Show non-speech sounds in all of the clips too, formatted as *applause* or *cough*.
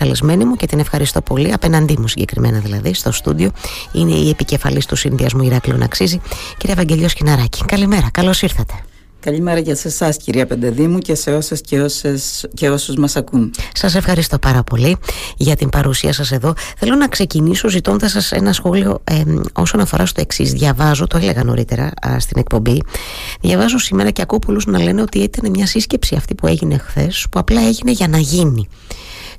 καλεσμένη μου και την ευχαριστώ πολύ, απέναντί μου συγκεκριμένα δηλαδή, στο στούντιο. Είναι η επικεφαλής του συνδυασμού Ηράκλειο Αξίζει, κυρία Βαγγελιός Σκιναράκη. Καλημέρα, καλώς ήρθατε. Καλημέρα και σε εσάς, κυρία Πεντεδήμου, και σε όσες και, όσες, και όσους μας ακούν. Σας ευχαριστώ πάρα πολύ για την παρουσία σας εδώ. Θέλω να ξεκινήσω ζητώντας σας ένα σχόλιο ε, όσον αφορά στο εξής. Διαβάζω, το έλεγα νωρίτερα στην εκπομπή, διαβάζω σήμερα και ακούω πολλούς να λένε ότι ήταν μια σύσκεψη αυτή που έγινε χθες, που απλά έγινε για να γίνει.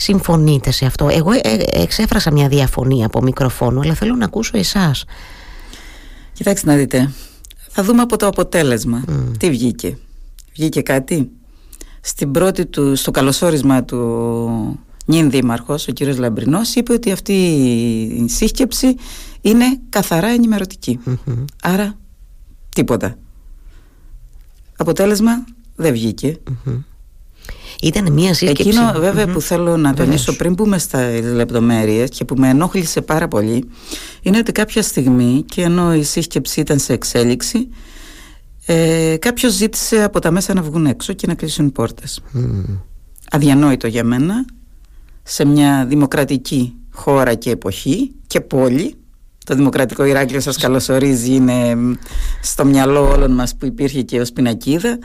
Συμφωνείτε σε αυτό. Εγώ ε, ε, εξέφρασα μια διαφωνία από μικροφόνο, αλλά θέλω να ακούσω εσάς. Κοιτάξτε να δείτε, θα δούμε από το αποτέλεσμα. Τι βγήκε. Βγήκε κάτι; Στην πρώτη του, στο καλωσόρισμα του νυν δήμαρχος, ο κύριος Λαμπρινός, είπε ότι αυτή η σύσκεψη είναι καθαρά Άρα τίποτα. Αποτέλεσμα δεν βγηκε Ήταν μια σύσκεψη. Εκείνο βέβαια που θέλω να τονίσω πριν μπούμε στα λεπτομέρειες και που με ενόχλησε πάρα πολύ είναι ότι κάποια στιγμή και ενώ η σύσκεψη ήταν σε εξέλιξη ε, κάποιος ζήτησε από τα μέσα να βγουν έξω και να κλείσουν οι πόρτες. Αδιανόητο για μένα σε μια δημοκρατική χώρα και εποχή και πόλη. Το Δημοκρατικό Ηράκλειο σας καλωσορίζει είναι στο μυαλό όλων μας που υπήρχε και ως πινακίδα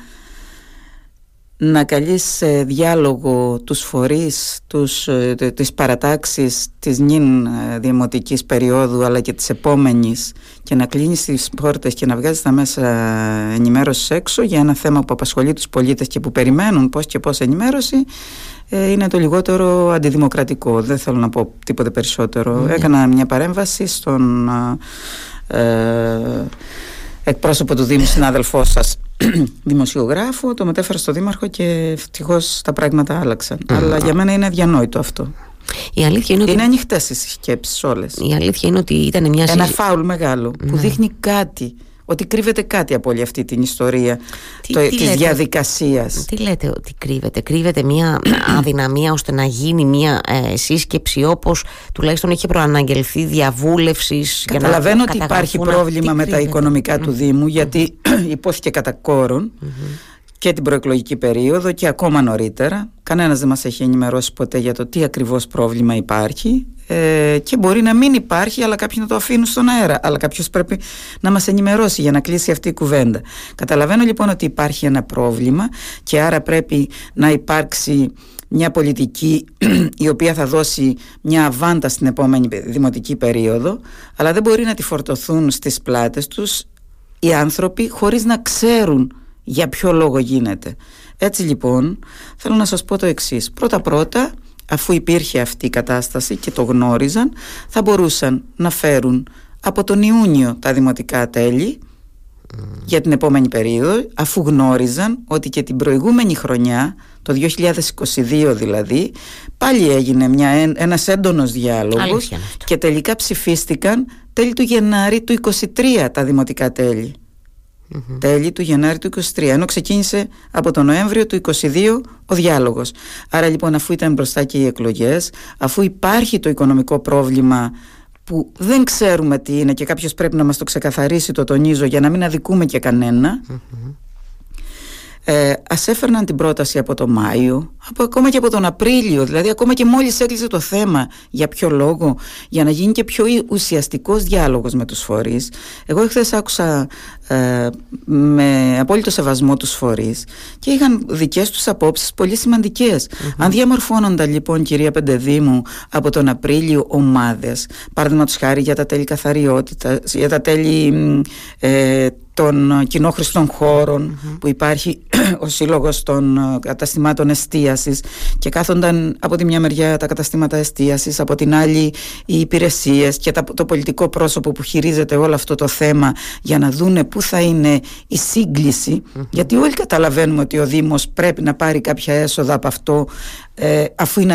να καλείς σε διάλογο τους φορείς, τους, ε, τις παρατάξεις της νυν ε, δημοτικής περίοδου αλλά και της επόμενης και να κλείνεις τις πόρτες και να βγάζεις τα μέσα ενημέρωσης έξω για ένα θέμα που απασχολεί τους πολίτες και που περιμένουν πώς και πώς ενημέρωση ε, είναι το λιγότερο αντιδημοκρατικό. Δεν θέλω να πω τίποτε περισσότερο. Ναι. Έκανα μια παρέμβαση στον ε, εκπρόσωπο του Δήμου συνάδελφό σας *clears throat* δημοσιογράφο, το μετέφερα στο Δήμαρχο και ευτυχώς τα πράγματα άλλαξαν. Αλλά για μένα είναι αδιανόητο αυτό. Η αλήθεια είναι ότι. Είναι ανοιχτές οι σκέψεις όλες. Η αλήθεια είναι ότι ήταν μια Ένα φάουλ μεγάλο που ναι. δείχνει κάτι ότι κρύβεται κάτι από όλη αυτή την ιστορία τι, το, τι της λέτε, διαδικασίας. Τι λέτε ότι κρύβεται; Κρύβεται μια *clears throat* αδυναμία ώστε να γίνει μια ε, σύσκεψη όπως τουλάχιστον είχε προαναγγελθεί διαβούλευσης. Καταλαβαίνω ότι υπάρχει πρόβλημα με τα οικονομικά του Δήμου γιατί *clears throat* υπόθηκε κατά κόρον και την προεκλογική περίοδο και ακόμα νωρίτερα. Κανένας δεν μας έχει ενημερώσει ποτέ για το τι ακριβώς πρόβλημα υπάρχει ε, και μπορεί να μην υπάρχει αλλά κάποιοι να το αφήνουν στον αέρα αλλά κάποιος πρέπει να μας ενημερώσει για να κλείσει αυτή η κουβέντα καταλαβαίνω λοιπόν ότι υπάρχει ένα πρόβλημα και άρα πρέπει να υπάρξει μια πολιτική *clears throat* η οποία θα δώσει μια αβάντα στην επόμενη δημοτική περίοδο αλλά δεν μπορεί να τη φορτωθούν στις πλάτες τους οι άνθρωποι χωρίς να ξέρουν για ποιο λόγο γίνεται. Έτσι λοιπόν θέλω να σας πω το εξής. Πρώτα πρώτα αφού υπήρχε αυτή η κατάσταση και το γνώριζαν θα μπορούσαν να φέρουν από τον Ιούνιο τα δημοτικά τέλη για την επόμενη περίοδο αφού γνώριζαν ότι και την προηγούμενη χρονιά το 2022 δηλαδή πάλι έγινε μια, ένας έντονος διάλογος και τελικά ψηφίστηκαν τέλη του Γενάρη του 2023 τα δημοτικά τέλη mm τέλη του Γενάρη του 23 ενώ ξεκίνησε από τον Νοέμβριο του 22 ο διάλογος. Άρα λοιπόν αφού ήταν μπροστά και οι εκλογές αφού υπάρχει το οικονομικό πρόβλημα που δεν ξέρουμε τι είναι και κάποιος πρέπει να μας το ξεκαθαρίσει το τονίζω για να μην αδικούμε και κανενα ε, ας έφερναν την πρόταση από το Μάιο από, ακόμα και από τον Απρίλιο δηλαδή ακόμα και μόλις έκλεισε το θέμα για ποιο λόγο για να γίνει και πιο ουσιαστικός διάλογος με τους φορείς. Εγώ χθε άκουσα ε, με απόλυτο σεβασμό τους φορείς και είχαν δικές τους απόψεις πολύ αν διαμορφώνονταν λοιπόν κυρία Πεντεδήμου από τον Απρίλιο ομάδες παραδείγματος χάρη για τα τέλη καθαριότητας, για τα τέλη ε, των κοινόχρηστων που υπάρχει *clears throat* ο σύλλογος των ε, καταστημάτων εστίασης και κάθονταν από τη μια μεριά τα καταστήματα εστίασης από την άλλη οι υπηρεσίες και το πολιτικό πρόσωπο που χειρίζεται όλο αυτό το θέμα για να δούνε πού θα είναι η συγκληση γιατί όλοι καταλαβαίνουμε ότι ο Δήμος πρέπει να πάρει κάποια έσοδα από αυτό ε, αφού είναι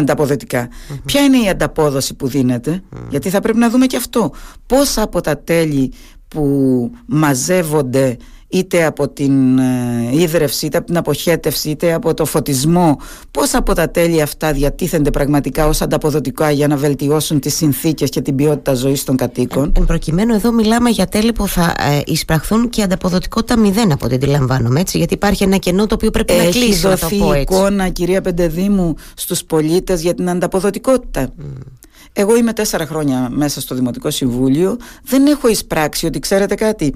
Ποια είναι η ανταπόδοση που δίνεται; Γιατί θα πρέπει να δούμε και αυτό. Πόσα από τα τέλη που μαζεύονται είτε από την ε, ίδρυυση, είτε από την αποχέτευση, είτε από το φωτισμό, πώς από τα τέλη αυτά διατίθενται πραγματικά ως ανταποδοτικά για να βελτιώσουν τις συνθήκες και την ποιότητα ζωής των κατοίκων; Εν προκειμένου εδώ μιλάμε για τέλη που θα ε, εισπραχθούν και ανταποδοτικότητα μηδέν από ό,τι αντιλαμβάνομαι, έτσι, γιατί υπάρχει ένα κενό το οποίο πρέπει Έχει να κλείσει. Έχει δοθεί εικόνα, κυρία Πεντεδήμου, στους πολίτες για την ανταποδοτικότητα. Εγώ είμαι τέσσερα χρόνια μέσα στο Δημοτικό Συμβούλιο. Δεν έχω εισπράξει ότι ξέρετε κάτι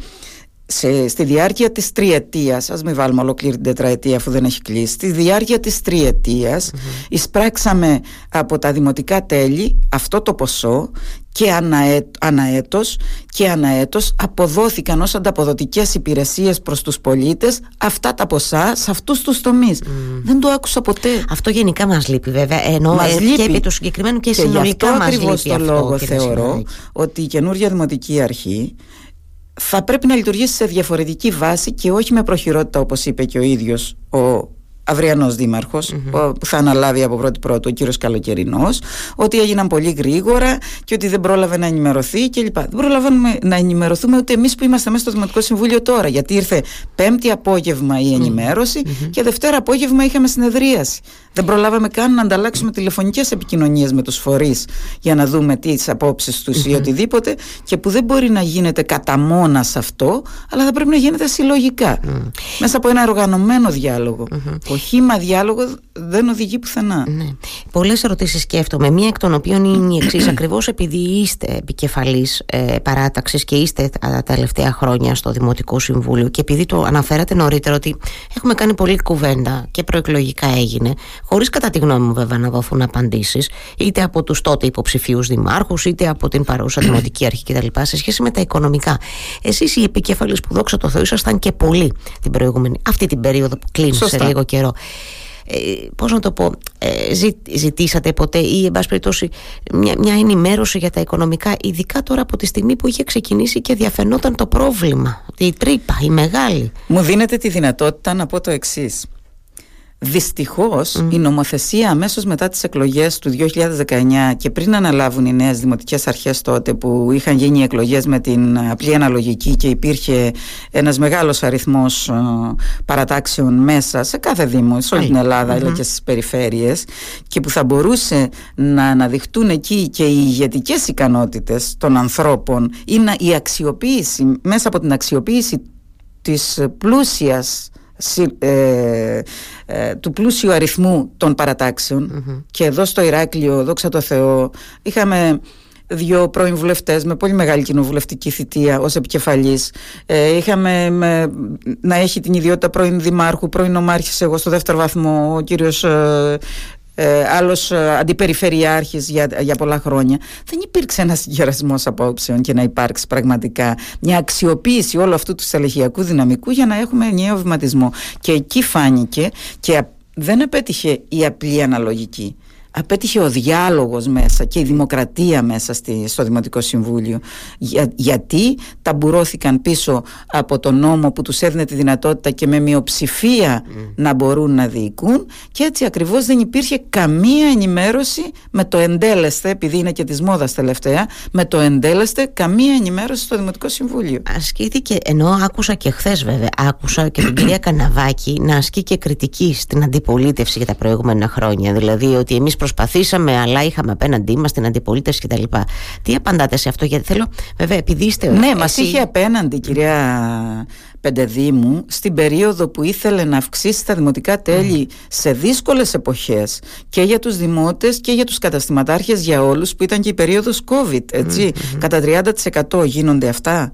σε, στη διάρκεια της τριετίας, ας μην βάλουμε ολόκληρη την τετραετία αφού δεν έχει κλείσει, στη διάρκεια της τριετίας mm-hmm. εισπράξαμε από τα δημοτικά τέλη αυτό το ποσό και αναέ, αναέτος και αναέτος αποδόθηκαν ως ανταποδοτικές υπηρεσίες προς τους πολίτες αυτά τα ποσά σε αυτούς τους τομείς. Δεν το άκουσα ποτέ. Αυτό γενικά μας λείπει βέβαια, ενώ μας ε, λείπει. και επί του συγκεκριμένου και, και συνολικά μας λείπει αυτό. το λόγο θεωρώ ότι η καινούργια δημοτική αρχή θα πρέπει να λειτουργήσει σε διαφορετική βάση και όχι με προχειρότητα όπως είπε και ο ίδιος ο αυριανός που θα αναλάβει από πρώτη πρώτη ο κύριος Καλοκαιρινός ότι έγιναν πολύ γρήγορα και ότι δεν πρόλαβε να ενημερωθεί κλπ. Δεν πρόλαβαμε να ενημερωθούμε ούτε εμείς που είμαστε μέσα στο Δημοτικό Συμβούλιο τώρα γιατί ήρθε πέμπτη απόγευμα η ενημέρωση και δευτέρα απόγευμα είχαμε συνεδρίαση. Δεν προλάβαμε καν να ανταλλάξουμε τηλεφωνικές επικοινωνίες με τους φορείς για να δούμε τις απόψεις τους ή οτιδήποτε και που δεν μπορεί να γίνεται κατά μόνας σε αυτό αλλά θα πρέπει να γίνεται συλλογικά μέσα από ένα οργανωμένο διάλογο το χήμα διάλογο δεν οδηγεί πουθενά. Ναι. Πολλές ερωτήσεις σκέφτομαι. Μία εκ των οποίων είναι η εξής. Ακριβώς επειδή είστε επικεφαλής ε, παράταξης και είστε τα τελευταία χρόνια στο Δημοτικό Συμβούλιο και επειδή το αναφέρατε νωρίτερα ότι έχουμε κάνει πολλή κουβέντα και προεκλογικά έγινε, χωρίς κατά τη γνώμη μου βέβαια να δοθούν απαντήσεις, είτε από τους τότε υποψηφίους δημάρχους, είτε από την παρούσα Δημοτική Αρχή κτλ. σε σχέση με τα οικονομικά. Εσείς οι επικεφαλεί που δόξα τω Θεώ ήσασταν και πολλοί την προηγούμενη, αυτή την περίοδο που κλείνει σε λίγο καιρό καιρό. Ε, πώς να το πω, ε, ζη, ζητήσατε ποτέ ή εν πάση περιπτώσει μια, μια ενημέρωση για τα οικονομικά ειδικά τώρα από τη στιγμή που είχε ξεκινήσει και διαφαινόταν το πρόβλημα, η τρύπα, η μεγάλη; Μου δίνετε τη δυνατότητα να πω το εξής Δυστυχώς η νομοθεσία αμέσως μετά τις εκλογές του 2019 και πριν αναλάβουν οι νέες δημοτικές αρχές τότε που είχαν γίνει εκλογές με την απλή αναλογική και υπήρχε ένας μεγάλος αριθμός παρατάξεων μέσα σε κάθε δήμο, σε όλη την Ελλάδα αλλά και στις περιφέρειες και που θα μπορούσε να αναδειχτούν εκεί και οι ηγετικές ικανότητες των ανθρώπων ή να, η αξιοποίηση, μέσα από την αξιοποίηση της πλούσιας ε, ε, του πλούσιου αριθμού των παραταξεων και εδώ στο Ηράκλειο, δόξα τω Θεώ, είχαμε δύο πρώην βουλευτές με πολύ μεγάλη κοινοβουλευτική θητεία ως επικεφαλής. Ε, είχαμε να έχει την ιδιότητα πρώην δημάρχου, πρώην ομάρχης εγώ στο δεύτερο βαθμό, ο κύριος ε, ε, άλλος ε, αντιπεριφερειάρχης για, για πολλά χρόνια. Δεν υπήρξε ένας συγκερασμός απόψεων και να υπάρξει πραγματικά μια αξιοποίηση όλου αυτού του στελεχειακού δυναμικού για να έχουμε ενιαίο βηματισμό. Και εκεί φάνηκε και δεν απέτυχε η απλή αναλογική απέτυχε ο διάλογος μέσα και η δημοκρατία μέσα στη, στο Δημοτικό Συμβούλιο. Για, γιατί ταμπουρώθηκαν πίσω από τον νόμο που τους έδινε τη δυνατότητα και με μειοψηφία να μπορούν να διοικούν και έτσι ακριβώς δεν υπήρχε καμία ενημέρωση με το εντέλεστε επειδή είναι και της μόδας τελευταία με το εντέλεστε καμία ενημέρωση στο Δημοτικό Συμβούλιο. Ασκήθηκε ενώ άκουσα και χθες βέβαια άκουσα και την κυρία Καναβάκη να ασκεί και κριτική στην αντιπολίτευση για τα προηγούμενα χρόνια. Δηλαδή ότι εμείς προσπαθήσαμε, αλλά είχαμε απέναντί μας την αντιπολίτευση κτλ. Τι απαντάτε σε αυτό, Γιατί θέλω, βέβαια, επειδή είστε. Ναι, εσύ... μα είχε απέναντι, κυρία Πεντεδήμου, στην περίοδο που ήθελε να αυξήσει τα δημοτικά τέλη σε δύσκολες εποχές και για τους δημότες και για τους καταστηματάρχες για όλους που ήταν και η περίοδος COVID, έτσι. Κατά 30% γίνονται αυτά;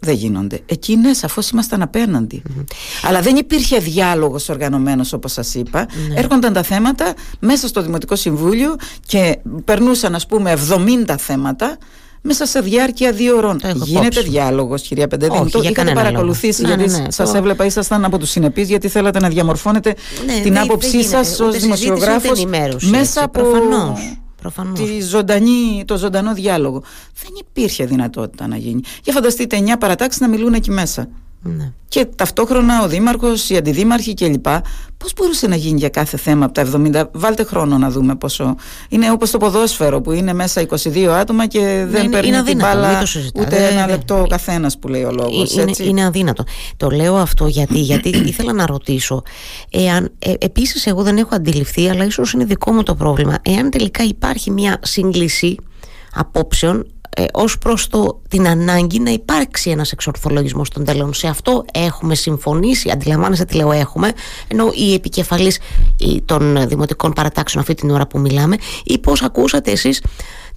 Δεν γίνονται. Εκεί ναι, σαφώς ήμασταν Αλλά δεν υπήρχε διάλογος οργανωμένος, όπως σας είπα. Ναι. Έρχονταν τα θέματα μέσα στο Δημοτικό Συμβούλιο και περνούσαν, ας πούμε, 70 θέματα μέσα σε διάρκεια δύο ώρων. Γίνεται διάλογος, κυρία Πεντεδίνη. Το είχατε παρακολουθήσει, ναι, γιατί ναι, ναι, σας το... έβλεπα, ήσασταν από τους συνεπείς, γιατί θέλατε να διαμορφώνετε ναι, την άποψή σας ως δημοσιογράφος μέσα από. Προφανώς. Τη ζωντανή, το ζωντανό διάλογο. Δεν υπήρχε δυνατότητα να γίνει. Για φανταστείτε 9 παρατάξεις να μιλούν εκεί μέσα. Ναι. Και ταυτόχρονα ο Δήμαρχος, οι αντιδήμαρχοι κλπ. Πώς μπορούσε να γίνει για κάθε θέμα από τα 70. Βάλτε χρόνο να δούμε πόσο. Είναι όπως το ποδόσφαιρο που είναι μέσα 22 άτομα και ναι, δεν είναι, παίρνει είναι την μπάλα ούτε ένα λεπτό ο καθένας που λέει ο λόγος. Είναι, είναι αδύνατο. Το λέω αυτό γιατί, γιατί *clears throat* ήθελα να ρωτήσω. Εάν, ε, Επίσης, εγώ δεν έχω αντιληφθεί, αλλά ίσως είναι δικό μου το πρόβλημα. Εάν τελικά υπάρχει μια σύγκληση απόψεων ε, ως προς το, την ανάγκη να υπάρξει ένας εξορθολογισμός των τελών. Σε αυτό έχουμε συμφωνήσει, αντιλαμβάνεστε τι λέω έχουμε, ενώ η επικεφαλής των δημοτικών παρατάξεων αυτή την ώρα που μιλάμε ή πώς ακούσατε εσείς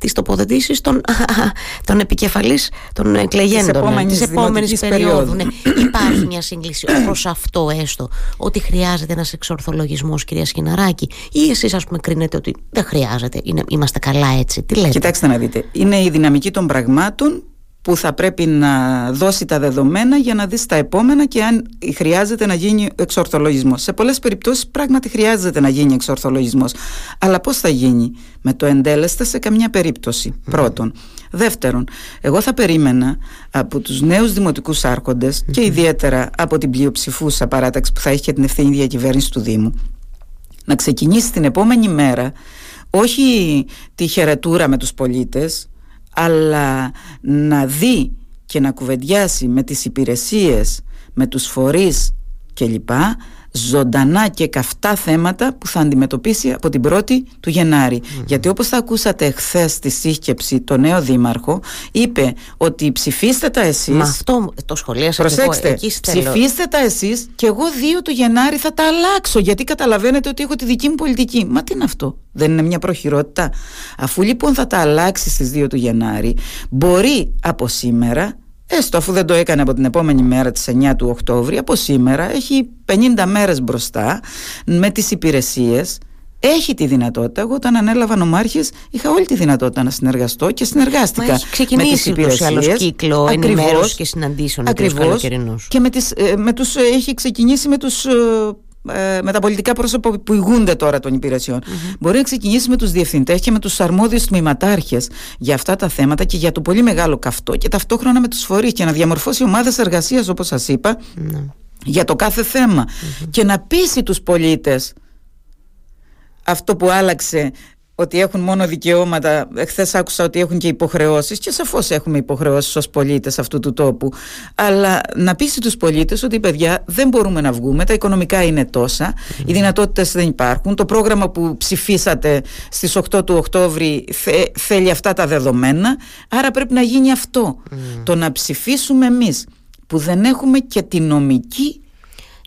τις τοποθετήσεις των, *laughs* των επικεφαλής των εκλεγέντων της επόμενης, περίοδου. Ναι. Υπάρχει μια σύγκληση προς αυτό έστω ότι χρειάζεται ένας εξορθολογισμός κυρία Σκηναράκη ή εσείς ας πούμε κρίνετε ότι δεν χρειάζεται, είναι, είμαστε καλά έτσι. Τι λέτε; Κοιτάξτε να δείτε, είναι η δυναμική των πραγμάτων που θα πρέπει να δώσει τα δεδομένα για να δεις τα επόμενα και αν χρειάζεται να γίνει εξορθολογισμός. Σε πολλές περιπτώσεις πράγματι χρειάζεται να γίνει εξορθολογισμός. Αλλά πώς θα γίνει; Με το εντέλεστε σε καμιά περίπτωση πρώτον. Δεύτερον, εγώ θα περίμενα από τους νέους δημοτικούς άρχοντες και ιδιαίτερα από την πλειοψηφούσα παράταξη που θα έχει και την ευθύνη διακυβέρνηση του Δήμου να ξεκινήσει την επόμενη μέρα όχι τη χαιρετούρα με τους πολίτες αλλά να δει και να κουβεντιάσει με τις υπηρεσίες, με τους φορείς κλπ ζωντανά και καυτά θέματα που θα αντιμετωπίσει από την 1η του Γενάρη. Γιατί όπως θα ακούσατε χθες στη σύσκεψη το νέο δήμαρχο είπε ότι ψηφίστε τα εσείς Μα αυτό το σχολίασα Προσέξτε, εγώ, ψηφίστε τα εσείς και εγώ 2 του Γενάρη θα τα αλλάξω γιατί καταλαβαίνετε ότι έχω τη δική μου πολιτική. Μα τι είναι αυτό, δεν είναι μια προχειρότητα; Αφού λοιπόν θα τα αλλάξει στις 2 του Γενάρη μπορεί από σήμερα Έστω αφού δεν το έκανε από την επόμενη μέρα της 9 του Οκτώβρη Από σήμερα έχει 50 μέρες μπροστά Με τις υπηρεσίες έχει τη δυνατότητα. Εγώ όταν ανέλαβα νομάρχης είχα όλη τη δυνατότητα να συνεργαστώ και συνεργάστηκα. Μα έχει ξεκινήσει με τις υπηρεσίες. κύκλο ενημέρωσης και συναντήσεων ακριβώς, και με, τις, ε, με τους, ε, έχει ξεκινήσει με τους ε, ε, με τα πολιτικά πρόσωπα που ηγούνται τώρα των υπηρεσιων Μπορεί να ξεκινήσει με τους διευθυντές και με τους αρμόδιους τμήματάρχες για αυτά τα θέματα και για το πολύ μεγάλο καυτό και ταυτόχρονα με τους φορείς και να διαμορφώσει ομάδες εργασίας, όπως σας ειπα ναι. για το κάθε και να πείσει τους πολίτες αυτό που άλλαξε ότι έχουν μόνο δικαιώματα. Χθε άκουσα ότι έχουν και υποχρεώσεις και σαφώς έχουμε υποχρεώσεις ως πολίτες αυτού του τόπου. Αλλά να πείσει τους πολίτες ότι παιδιά δεν μπορούμε να βγούμε, τα οικονομικά είναι τόσα, οι δυνατότητες δεν υπάρχουν. Το πρόγραμμα που ψηφίσατε στις 8 του Οκτώβρη θέλει αυτά τα δεδομένα. Άρα πρέπει να γίνει αυτό. Το να ψηφίσουμε εμείς που δεν έχουμε και τη νομική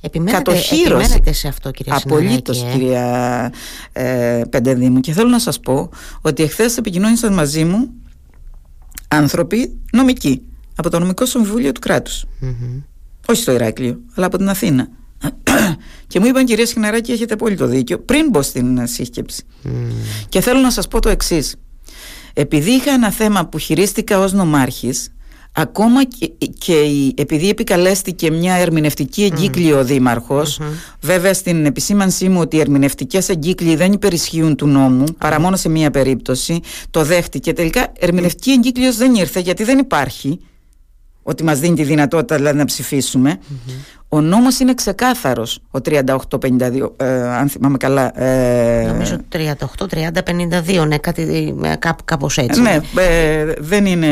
Επιμένετε, επιμένετε σε αυτό κυρία Απολύτως ε; κυρία ε, Πεντεδήμου. Και θέλω να σας πω ότι εχθές επικοινώνησαν μαζί μου άνθρωποι νομικοί από το νομικό συμβούλιο του κρατους όχι στο Ηράκλειο αλλά από την Αθήνα. *clears throat* Και μου είπαν κυρία Σχοιναράκη έχετε πολύ το δίκιο πριν μπω στην σύσκεψη. Και θέλω να σας πω το εξής. επειδή είχα ένα θέμα που χειρίστηκα ως νομάρχης ακόμα και, και επειδή επικαλέστηκε μια ερμηνευτική εγκύκλιο ο δημαρχος βέβαια στην επισήμανσή μου ότι οι ερμηνευτικές εγκύκλοι δεν υπερισχύουν του νόμου παρά μόνο σε μια περίπτωση το δέχτηκε. Τελικά ερμηνευτική εγκύκλιος δεν ήρθε γιατί δεν υπάρχει ότι μας δίνει τη δυνατότητα δηλαδή να ψηφισουμε ο νόμος είναι ξεκάθαρος ο 3852 ε, αν θυμάμαι καλά ε, νομίζω 38-30-52 ναι κάτι ε, κάπως έτσι. Ναι ε, δεν είναι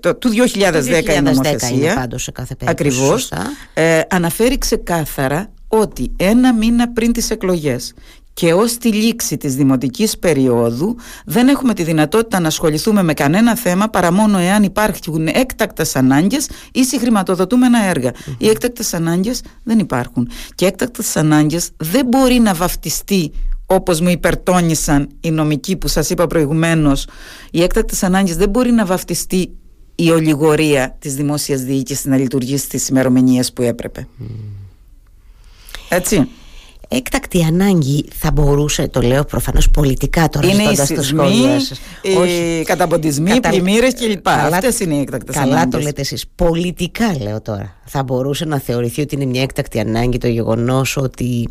το, του 2010, είναι νομοθεσία είναι πάντως σε κάθε περίπτωση ακριβώς. ε, αναφέρει ξεκάθαρα ότι ένα μήνα πριν τις εκλογές και ως τη λήξη της δημοτικής περίοδου δεν έχουμε τη δυνατότητα να ασχοληθούμε με κανένα θέμα παρά μόνο εάν υπάρχουν έκτακτες ανάγκες ή συγχρηματοδοτούμενα έργα. Οι έκτακτες ανάγκες δεν υπάρχουν. Και έκτακτες ανάγκες δεν μπορεί να βαφτιστεί όπως μου υπερτώνησαν οι νομικοί που σας είπα προηγουμένως. Οι έκτακτες ανάγκες δεν μπορεί να βαφτιστεί η ολιγορία της δημόσιας διοίκησης να λειτουργήσει στις ημερομηνίες που έπρεπε. Έτσι έκτακτη ανάγκη θα μπορούσε, το λέω προφανώς πολιτικά τώρα είναι οι σεισμοί, οι καταποντισμοί, κατα... πλημμύρες κλπ. Αυτές είναι οι έκτακτες καλά ανάγκες. το λέτε εσείς. Πολιτικά λέω τώρα. Θα μπορούσε να θεωρηθεί ότι είναι μια έκτακτη ανάγκη το γεγονός ότι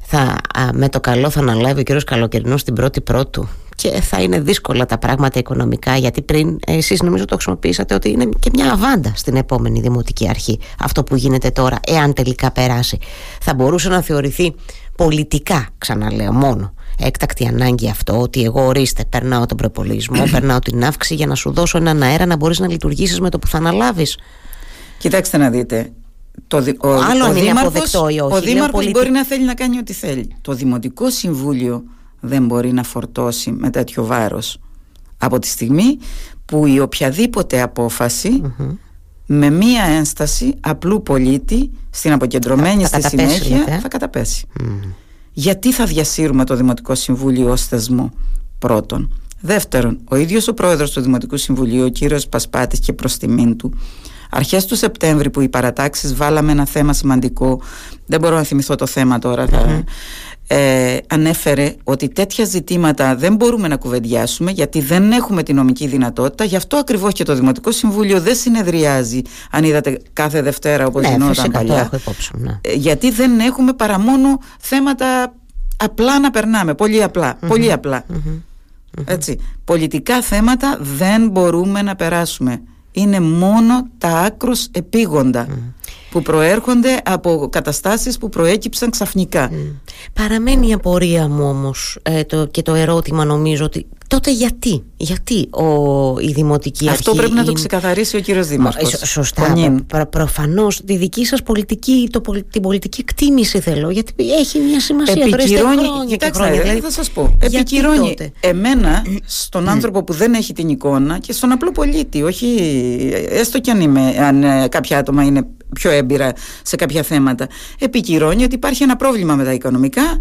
θα, με το καλό θα αναλάβει ο κύριος Καλοκαιρινός την πρώτη πρώτου και θα είναι δύσκολα τα πράγματα οικονομικά γιατί πριν εσείς νομίζω το χρησιμοποιήσατε ότι είναι και μια αβάντα στην επόμενη δημοτική αρχή αυτό που γίνεται τώρα εάν τελικά περάσει θα μπορούσε να θεωρηθεί πολιτικά ξαναλέω μόνο έκτακτη ανάγκη αυτό ότι εγώ ορίστε περνάω τον προπολογισμό *clears throat* περνάω την αύξηση για να σου δώσω έναν αέρα να μπορείς να λειτουργήσεις με το που θα αναλάβεις Κοιτάξτε να δείτε το, ο, Άλλο ο, αν είναι δήμαρχος, αποδεκτό ή όχι. ο Λέω δήμαρχος πολιτι- μπορεί να θέλει να κάνει ό,τι θέλει το Δημοτικό Συμβούλιο δεν μπορεί να φορτώσει με τέτοιο βάρος. Από τη στιγμή που η οποιαδήποτε απόφαση με μία ένσταση απλού πολίτη στην αποκεντρωμένη Θα- θα στη καταπέσει, συνέχεια λέτε, ε; θα καταπέσει. Γιατί θα διασύρουμε το Δημοτικό Συμβούλιο ως θεσμό πρώτον. Δεύτερον, ο ίδιος ο πρόεδρος του Δημοτικού Συμβουλίου, ο κύριος Πασπάτης και προς τιμήν του, αρχές του Σεπτέμβρη που οι παρατάξεις βάλαμε ένα θέμα σημαντικό, δεν μπορώ να θυμηθώ το θέμα τώρα, θα- ε, ανέφερε ότι τέτοια ζητήματα δεν μπορούμε να κουβεντιάσουμε γιατί δεν έχουμε τη νομική δυνατότητα. Γι' αυτό ακριβώς και το Δημοτικό Συμβούλιο δεν συνεδριάζει, αν είδατε κάθε Δευτέρα όπως ναι, γινόταν φυσικά το παλιά. έχω υπόψη μου, ναι. Ε, γιατί δεν έχουμε παρά μόνο θέματα απλά να περνάμε, πολύ απλά, πολύ απλά. Έτσι, πολιτικά θέματα δεν μπορούμε να περάσουμε. Είναι μόνο τα άκρος επίγοντα που προέρχονται από καταστάσεις που προέκυψαν ξαφνικά. Παραμένει η απορία μου όμως ε, το, και το ερώτημα νομίζω ότι τότε γιατί, γιατί ο, η Δημοτική Αυτό Αρχή πρέπει να το είναι- ξεκαθαρίσει ο κύριος Μα, Δήμαρχος. ε, σωστά. Πονίν. Προ, προφανώς τη δική σας πολιτική, το, πολι- την πολιτική εκτίμηση θέλω, γιατί έχει μια σημασία. τώρα είστε Επικυρώνει, χρόνια και κοιτάξτε, χρόνια, ε, δηλαδή, θα σας πω, γιατί επικυρώνει τότε; εμένα στον άνθρωπο που δεν έχει την εικόνα και στον απλό πολίτη, όχι έστω κι αν, είμαι, αν ε, κάποια άτομα είναι πιο έμπειρα σε κάποια θέματα, επικυρώνει ότι υπάρχει ένα πρόβλημα με τα οικονομικά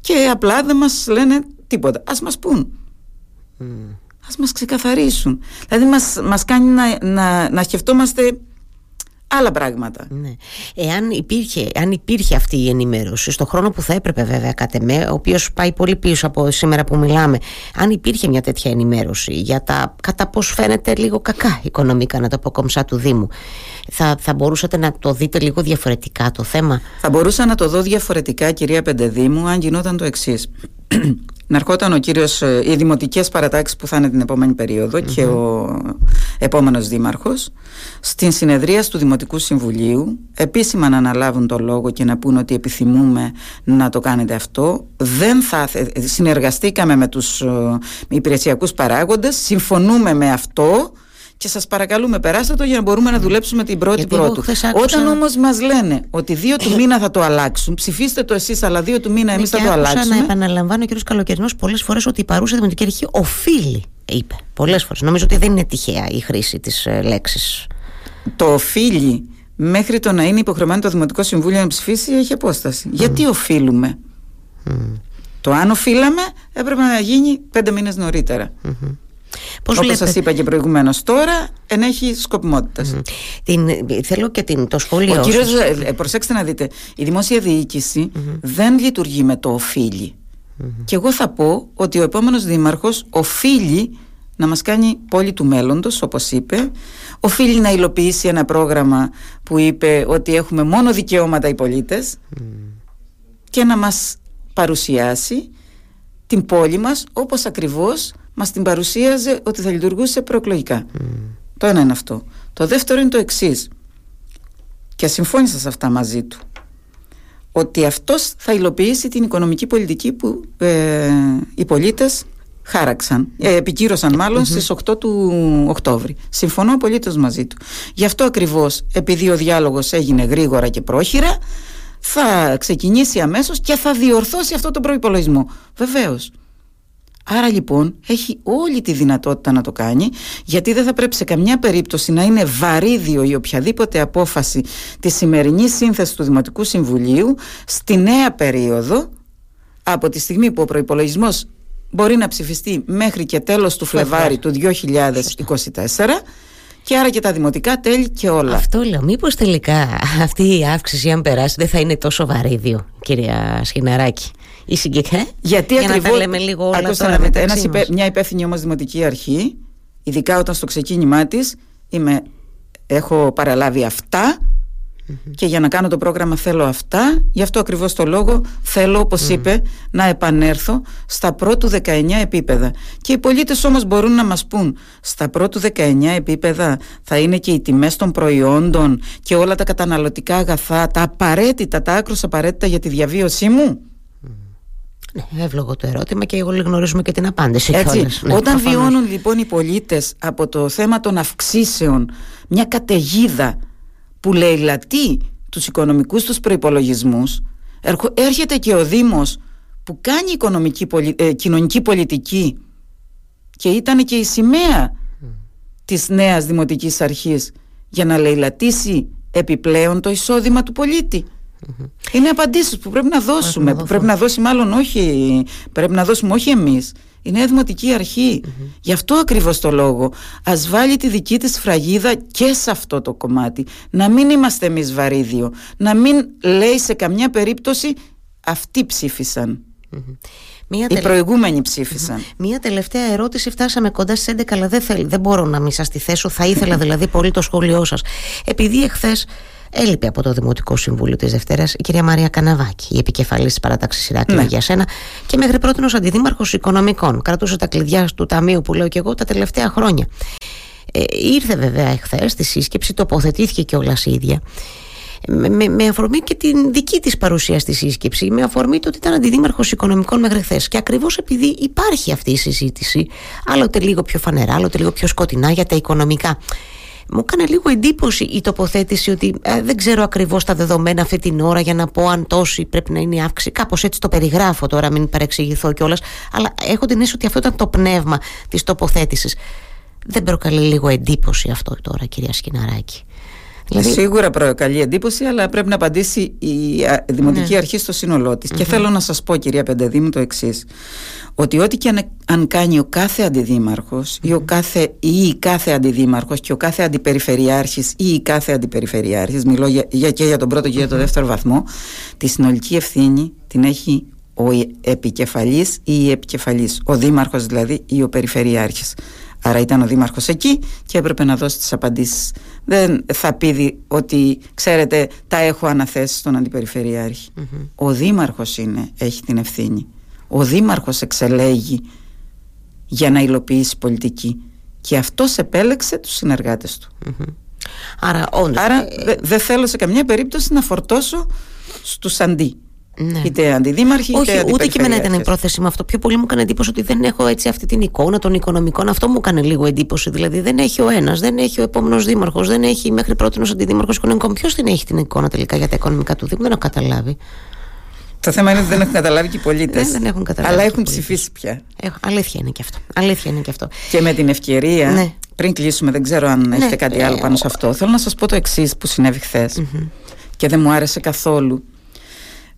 και απλά δεν μας λένε τίποτα. Ας μας πούν. Ας μας ξεκαθαρίσουν. Δηλαδή μας, μας κάνει να, να, να σκεφτόμαστε άλλα πράγματα. Ναι. Εάν υπήρχε, αν υπήρχε αυτή η ενημέρωση, στον χρόνο που θα έπρεπε βέβαια κατ' εμέ, ο οποίος πάει πολύ πίσω από σήμερα που μιλάμε, αν υπήρχε μια τέτοια ενημέρωση για τα κατά πώς φαίνεται λίγο κακά οικονομικά, να το πω κομψά του Δήμου, θα, θα μπορούσατε να το δείτε λίγο διαφορετικά το θέμα; Θα μπορούσα να το δω διαφορετικά, κυρία Πεντεδήμου, αν γινόταν το εξής. Να ερχόταν ο κύριος, ε, οι δημοτικές παρατάξεις που θα είναι την επόμενη περίοδο και ο επόμενος δήμαρχος στην συνεδρία του Δημοτικού Συμβουλίου επίσημα να αναλάβουν το λόγο και να πούν ότι επιθυμούμε να το κάνετε αυτό. Δεν θα θε- συνεργαστήκαμε με τους ε, υπηρεσιακούς παράγοντες συμφωνούμε με αυτό και σας παρακαλούμε περάστε το για να μπορούμε να δουλέψουμε την πρώτη Γιατί εγώ πρώτου. χθες άκουσα- Όταν όμως μας λένε ότι δύο του μήνα θα το αλλάξουν, ψηφίστε το εσείς αλλά δύο του μήνα εμείς Ναι, θα και το άκουσα αλλάξουμε. να επαναλαμβάνει ο κ. Καλοκαιρινός πολλές φορές ότι η παρούσα Δημοτική Αρχή οφείλει, είπε. Πολλές φορές. Νομίζω ότι δεν είναι τυχαία η χρήση της λέξης. Το οφείλει μέχρι το να είναι υποχρεωμένο το Δημοτικό Συμβούλιο να ψηφίσει έχει απόσταση. Γιατί οφείλουμε; Το αν οφείλαμε έπρεπε να γίνει πέντε μήνες νωρίτερα. Πώς Όπως βλέπετε; σας είπα και προηγουμένως τώρα ενέχει σκοπιμότητας. Την, θέλω και την, το σχόλιο. Ο σας. κύριος, ε, ε, προσέξτε να δείτε, η δημόσια διοίκηση δεν λειτουργεί με το οφείλει. Και εγώ θα πω ότι ο επόμενος δήμαρχος οφείλει να μας κάνει πόλη του μέλλοντος, όπως είπε, οφείλει να υλοποιήσει ένα πρόγραμμα που είπε ότι έχουμε μόνο δικαιώματα οι πολίτες και να μας παρουσιάσει την πόλη μας όπως ακριβώς μας την παρουσίαζε ότι θα λειτουργούσε προεκλογικά. Το ένα είναι αυτό. Το δεύτερο είναι το εξής και συμφώνησα σε αυτά μαζί του ότι αυτός θα υλοποιήσει την οικονομική πολιτική που ε, οι πολίτες χάραξαν, ε, επικύρωσαν μάλλον στις 8 του Οκτώβρη. Συμφωνώ απολύτως μαζί του. Γι' αυτό ακριβώς, επειδή ο διάλογος έγινε γρήγορα και πρόχειρα, θα ξεκινήσει αμέσως και θα διορθώσει αυτό τον προϋπολογισμό. Βεβαίως. Άρα λοιπόν έχει όλη τη δυνατότητα να το κάνει γιατί δεν θα πρέπει σε καμιά περίπτωση να είναι βαρύδιο η οποιαδήποτε απόφαση της σημερινής σύνθεσης του Δημοτικού Συμβουλίου στη νέα περίοδο από τη στιγμή που ο προϋπολογισμός μπορεί να ψηφιστεί μέχρι και τέλος του Φλεβάρι του 2024 και άρα και τα δημοτικά τέλη και όλα. Αυτό λέω. Μήπως τελικά αυτή η αύξηση, αν περάσει, δεν θα είναι τόσο βαρύδιο, κυρία Σχιναράκη. Η συγκεκριμένα. Γιατί για να ακριβώς, τα λέμε λίγο όλα ακούστε τώρα να δείτε, μεταξύ ένας μας. υπέ- μια υπεύθυνη όμως δημοτική αρχή, ειδικά όταν στο ξεκίνημά της είμαι, έχω παραλάβει αυτά Και για να κάνω το πρόγραμμα θέλω αυτά, γι' αυτό ακριβώς το λόγο θέλω, όπως είπε, να επανέλθω στα πρώτου 19 επίπεδα. Και οι πολίτες όμως μπορούν να μας πούν, στα πρώτου 19 επίπεδα θα είναι και οι τιμές των προϊόντων και όλα τα καταναλωτικά αγαθά, τα απαραίτητα, τα άκρως απαραίτητα για τη διαβίωσή μου; Ναι, εύλογο το ερώτημα και όλοι γνωρίζουμε και την απάντηση. Έτσι, ναι, όταν βιώνουν λοιπόν οι πολίτες από το θέμα των αυξήσεων μια καταιγίδα που λαιλατεί τους οικονομικούς τους προϋπολογισμούς έρχεται και ο Δήμος που κάνει οικονομική, ε, κοινωνική πολιτική και ήταν και η σημαία mm. της νέας δημοτικής αρχής για να λαιλατήσει επιπλέον το εισόδημα του πολίτη. Είναι απαντήσεις που πρέπει να δώσουμε, που πρέπει να δώσει μάλλον όχι, πρέπει να δώσουμε όχι εμείς, η Νέα Δημοτική Αρχή. Γι' αυτό ακριβώς το λόγο. Ας βάλει τη δική της φραγίδα και σε αυτό το κομμάτι. Να μην είμαστε εμείς βαρύδιο. Να μην λέει σε καμιά περίπτωση αυτοί ψήφισαν. Μία Οι προηγούμενοι Μία τελευταία ερώτηση. Φτάσαμε κοντά στις 11, αλλά δεν, δεν μπορώ να μην σας τη θέσω. Θα ήθελα δηλαδή πολύ το σχόλιο σας. Επειδή εχθές έλειπε από το Δημοτικό Συμβούλιο της Δευτέρας η κυρία Μαρία Καναβάκη, η επικεφαλής της παράταξης Ηράκλειο ναι. για σένα και μέχρι πρώτη ως αντιδήμαρχος οικονομικών. Κρατούσε τα κλειδιά του ταμείου που λέω και εγώ τα τελευταία χρόνια. Ε, ήρθε βέβαια εχθές στη σύσκεψη, τοποθετήθηκε και όλα η ίδια. Με, με, αφορμή και την δική της παρουσία στη σύσκεψη, με αφορμή το ότι ήταν αντιδήμαρχος οικονομικών μέχρι χθες. Και ακριβώς επειδή υπάρχει αυτή η συζήτηση, άλλοτε λίγο πιο φανερά, άλλοτε λίγο πιο σκοτεινά για τα οικονομικά μου έκανε λίγο εντύπωση η τοποθέτηση ότι ε, δεν ξέρω ακριβώς τα δεδομένα αυτή την ώρα για να πω αν τόση πρέπει να είναι η αύξηση. Κάπως έτσι το περιγράφω τώρα, μην παρεξηγηθώ κιόλας. Αλλά έχω την αίσθηση ότι αυτό ήταν το πνεύμα της τοποθέτησης. Δεν προκαλεί λίγο εντύπωση αυτό τώρα, κυρία Σκιναράκη. Δηλαδή... Σίγουρα προκαλεί εντύπωση, αλλά πρέπει να απαντήσει η Δημοτική ναι. Αρχή στο σύνολό της. Και θέλω να σας πω, κυρία Πεντεδήμου, το εξής. Ότι ό,τι και αν κάνει ο κάθε αντιδήμαρχος ή ο κάθε, ή η κάθε αντιδήμαρχος και ο κάθε αντιπεριφερειάρχης ή η κάθε αντιπεριφερειάρχης, μιλώ για, για, και για τον πρώτο και για τον δεύτερο βαθμό, τη συνολική ευθύνη την έχει ο επικεφαλής ή η επικεφαλής, ο δήμαρχος δηλαδή ή ο περιφερειάρχης. Άρα ήταν ο δήμαρχος εκεί και έπρεπε να δώσει τις απαντήσεις. Δεν θα πει ότι ξέρετε τα έχω αναθέσει στον αντιπεριφερειαρχη Ο δήμαρχος είναι, έχει την ευθύνη. Ο δήμαρχος εξελέγει για να υλοποιήσει πολιτική και αυτός επέλεξε τους συνεργάτες του. Άρα, όντως, Άρα ε, δεν θέλω σε καμιά περίπτωση να φορτώσω στους αντί. Ναι. Είτε αντιδήμαρχοι, Όχι, είτε ούτε και εμένα ήταν η πρόθεση με αυτό. Πιο πολύ μου έκανε εντύπωση ότι δεν έχω έτσι αυτή την εικόνα των οικονομικών. Αυτό μου έκανε λίγο εντύπωση. Δηλαδή δεν έχει ο ένας, δεν έχει ο επόμενος δήμαρχος, δεν έχει μέχρι πρώτη ω αντιδήμαρχος οικονομικών. Ποιος την έχει την εικόνα τελικά για τα οικονομικά του Δήμου, δεν έχω καταλάβει. Το θέμα είναι ότι δεν έχουν καταλάβει και οι πολίτες. Δεν, δεν έχουν καταλάβει. Αλλά έχουν ψηφίσει πια. Έχω, αλήθεια είναι και αυτό. Αλήθεια είναι και αυτό. Και με την ευκαιρία, ναι. πριν κλείσουμε, δεν ξέρω αν ναι. έχετε κάτι άλλο πάνω σε αυτό. Θέλω να σας πω το εξής που συνέβη χθες. Mm-hmm. Και δεν μου άρεσε καθόλου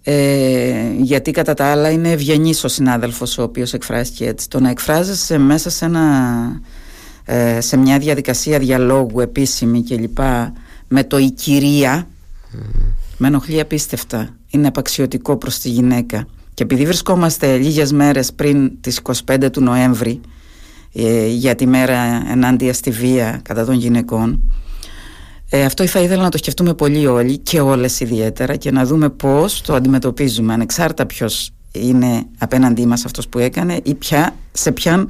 ε, γιατί κατά τα άλλα είναι ευγενής ο συνάδελφος ο οποίος εκφράστηκε έτσι. Το να εκφράζεσαι μέσα σε, ένα, ε, σε μια διαδικασία διαλόγου επίσημη κλπ με το η κυρία με ενοχλεί απίστευτα. Είναι απαξιωτικό προς τη γυναίκα. Και επειδή βρισκόμαστε λίγες μέρες πριν τις 25 του Νοέμβρη ε, για τη μέρα ενάντια στη βία κατά των γυναικών ε, αυτό θα ήθελα να το σκεφτούμε πολύ όλοι και όλες ιδιαίτερα και να δούμε πώς το αντιμετωπίζουμε ανεξάρτητα ποιος είναι απέναντί μας αυτός που έκανε ή ποια, σε ποιαν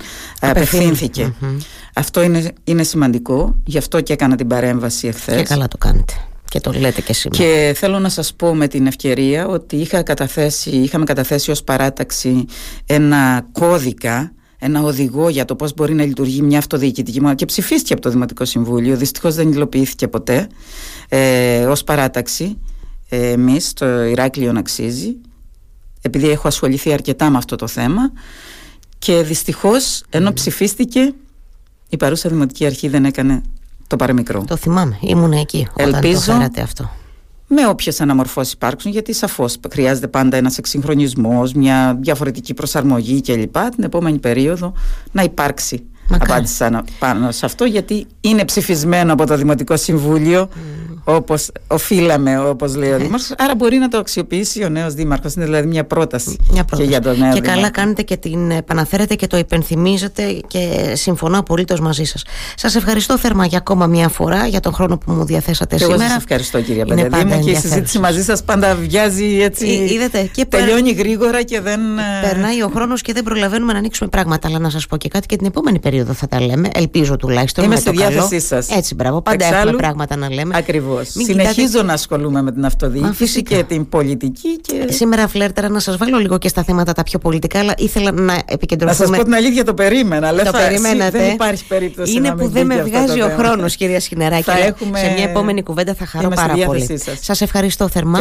Αυτό είναι, είναι σημαντικό, γι' αυτό και έκανα την παρέμβαση εχθές. Και καλά το κάνετε. Και το λέτε και σήμερα. Και θέλω να σας πω με την ευκαιρία ότι είχα καταθέσει, είχαμε καταθέσει ως παράταξη ένα κώδικα ένα οδηγό για το πώς μπορεί να λειτουργεί μια αυτοδιοικητική μονάδα και ψηφίστηκε από το Δημοτικό Συμβούλιο. Δυστυχώς δεν υλοποιήθηκε ποτέ ε, ως παράταξη. Ε, Εμείς, το Ηράκλειο να αξίζει, επειδή έχω ασχοληθεί αρκετά με αυτό το θέμα. Και δυστυχώς, ενώ ψηφίστηκε, η παρούσα Δημοτική Αρχή δεν έκανε το παραμικρό. Το θυμάμαι, ήμουν εκεί όταν Ελπίζω, το αυτό με όποιες αναμορφώσεις υπάρξουν, γιατί σαφώς χρειάζεται πάντα ένας εξυγχρονισμός, μια διαφορετική προσαρμογή κλπ. Την επόμενη περίοδο να υπάρξει απάντηση πάνω σε αυτό, γιατί είναι ψηφισμένο από το Δημοτικό Συμβούλιο όπως οφείλαμε, όπως λέει ο Δήμαρχος. Άρα μπορεί να το αξιοποιήσει ο νέος Δήμαρχος. Είναι δηλαδή μια πρόταση, μια πρόταση. και για τον νέο Και καλά κάνετε και την επαναφέρετε και το υπενθυμίζετε και συμφωνώ απολύτως μαζί σας. Σας ευχαριστώ θερμά για ακόμα μια φορά για τον χρόνο που μου διαθέσατε και σήμερα. Εγώ σας ευχαριστώ κυρία Παντελή και η συζήτηση μαζί σας πάντα βιάζει έτσι. Είδατε, και τελειώνει γρήγορα και δεν. Ε, περνάει ο χρόνος και δεν προλαβαίνουμε να ανοίξουμε πράγματα. Αλλά να σας πω και κάτι και την επόμενη περίοδο θα τα λέμε. Ελπίζω τουλάχιστον. Είμαι στη διάθεσή σας. Έτσι, μπράβο. Πάντα Εξάλλου, έχουμε πράγματα να λέμε. Ακριβώς. Συνεχίζω κοιτάτε... να ασχολούμαι με την αυτοδιοίκηση και την πολιτική. Και... Σήμερα φλέρτερα να σας βάλω λίγο και στα θέματα τα πιο πολιτικά, αλλά ήθελα να επικεντρωθούμε. Να σας πω την αλήθεια, το περίμενα. Αλλά το περιμένατε. Δεν υπάρχει περίπτωση Είναι να που δεν με βγάζει ο χρόνος, κυρία Σχοινεράκη. έχουμε... Σε μια επόμενη κουβέντα θα χαρώ πάρα πολύ. Σας ευχαριστώ θερμά.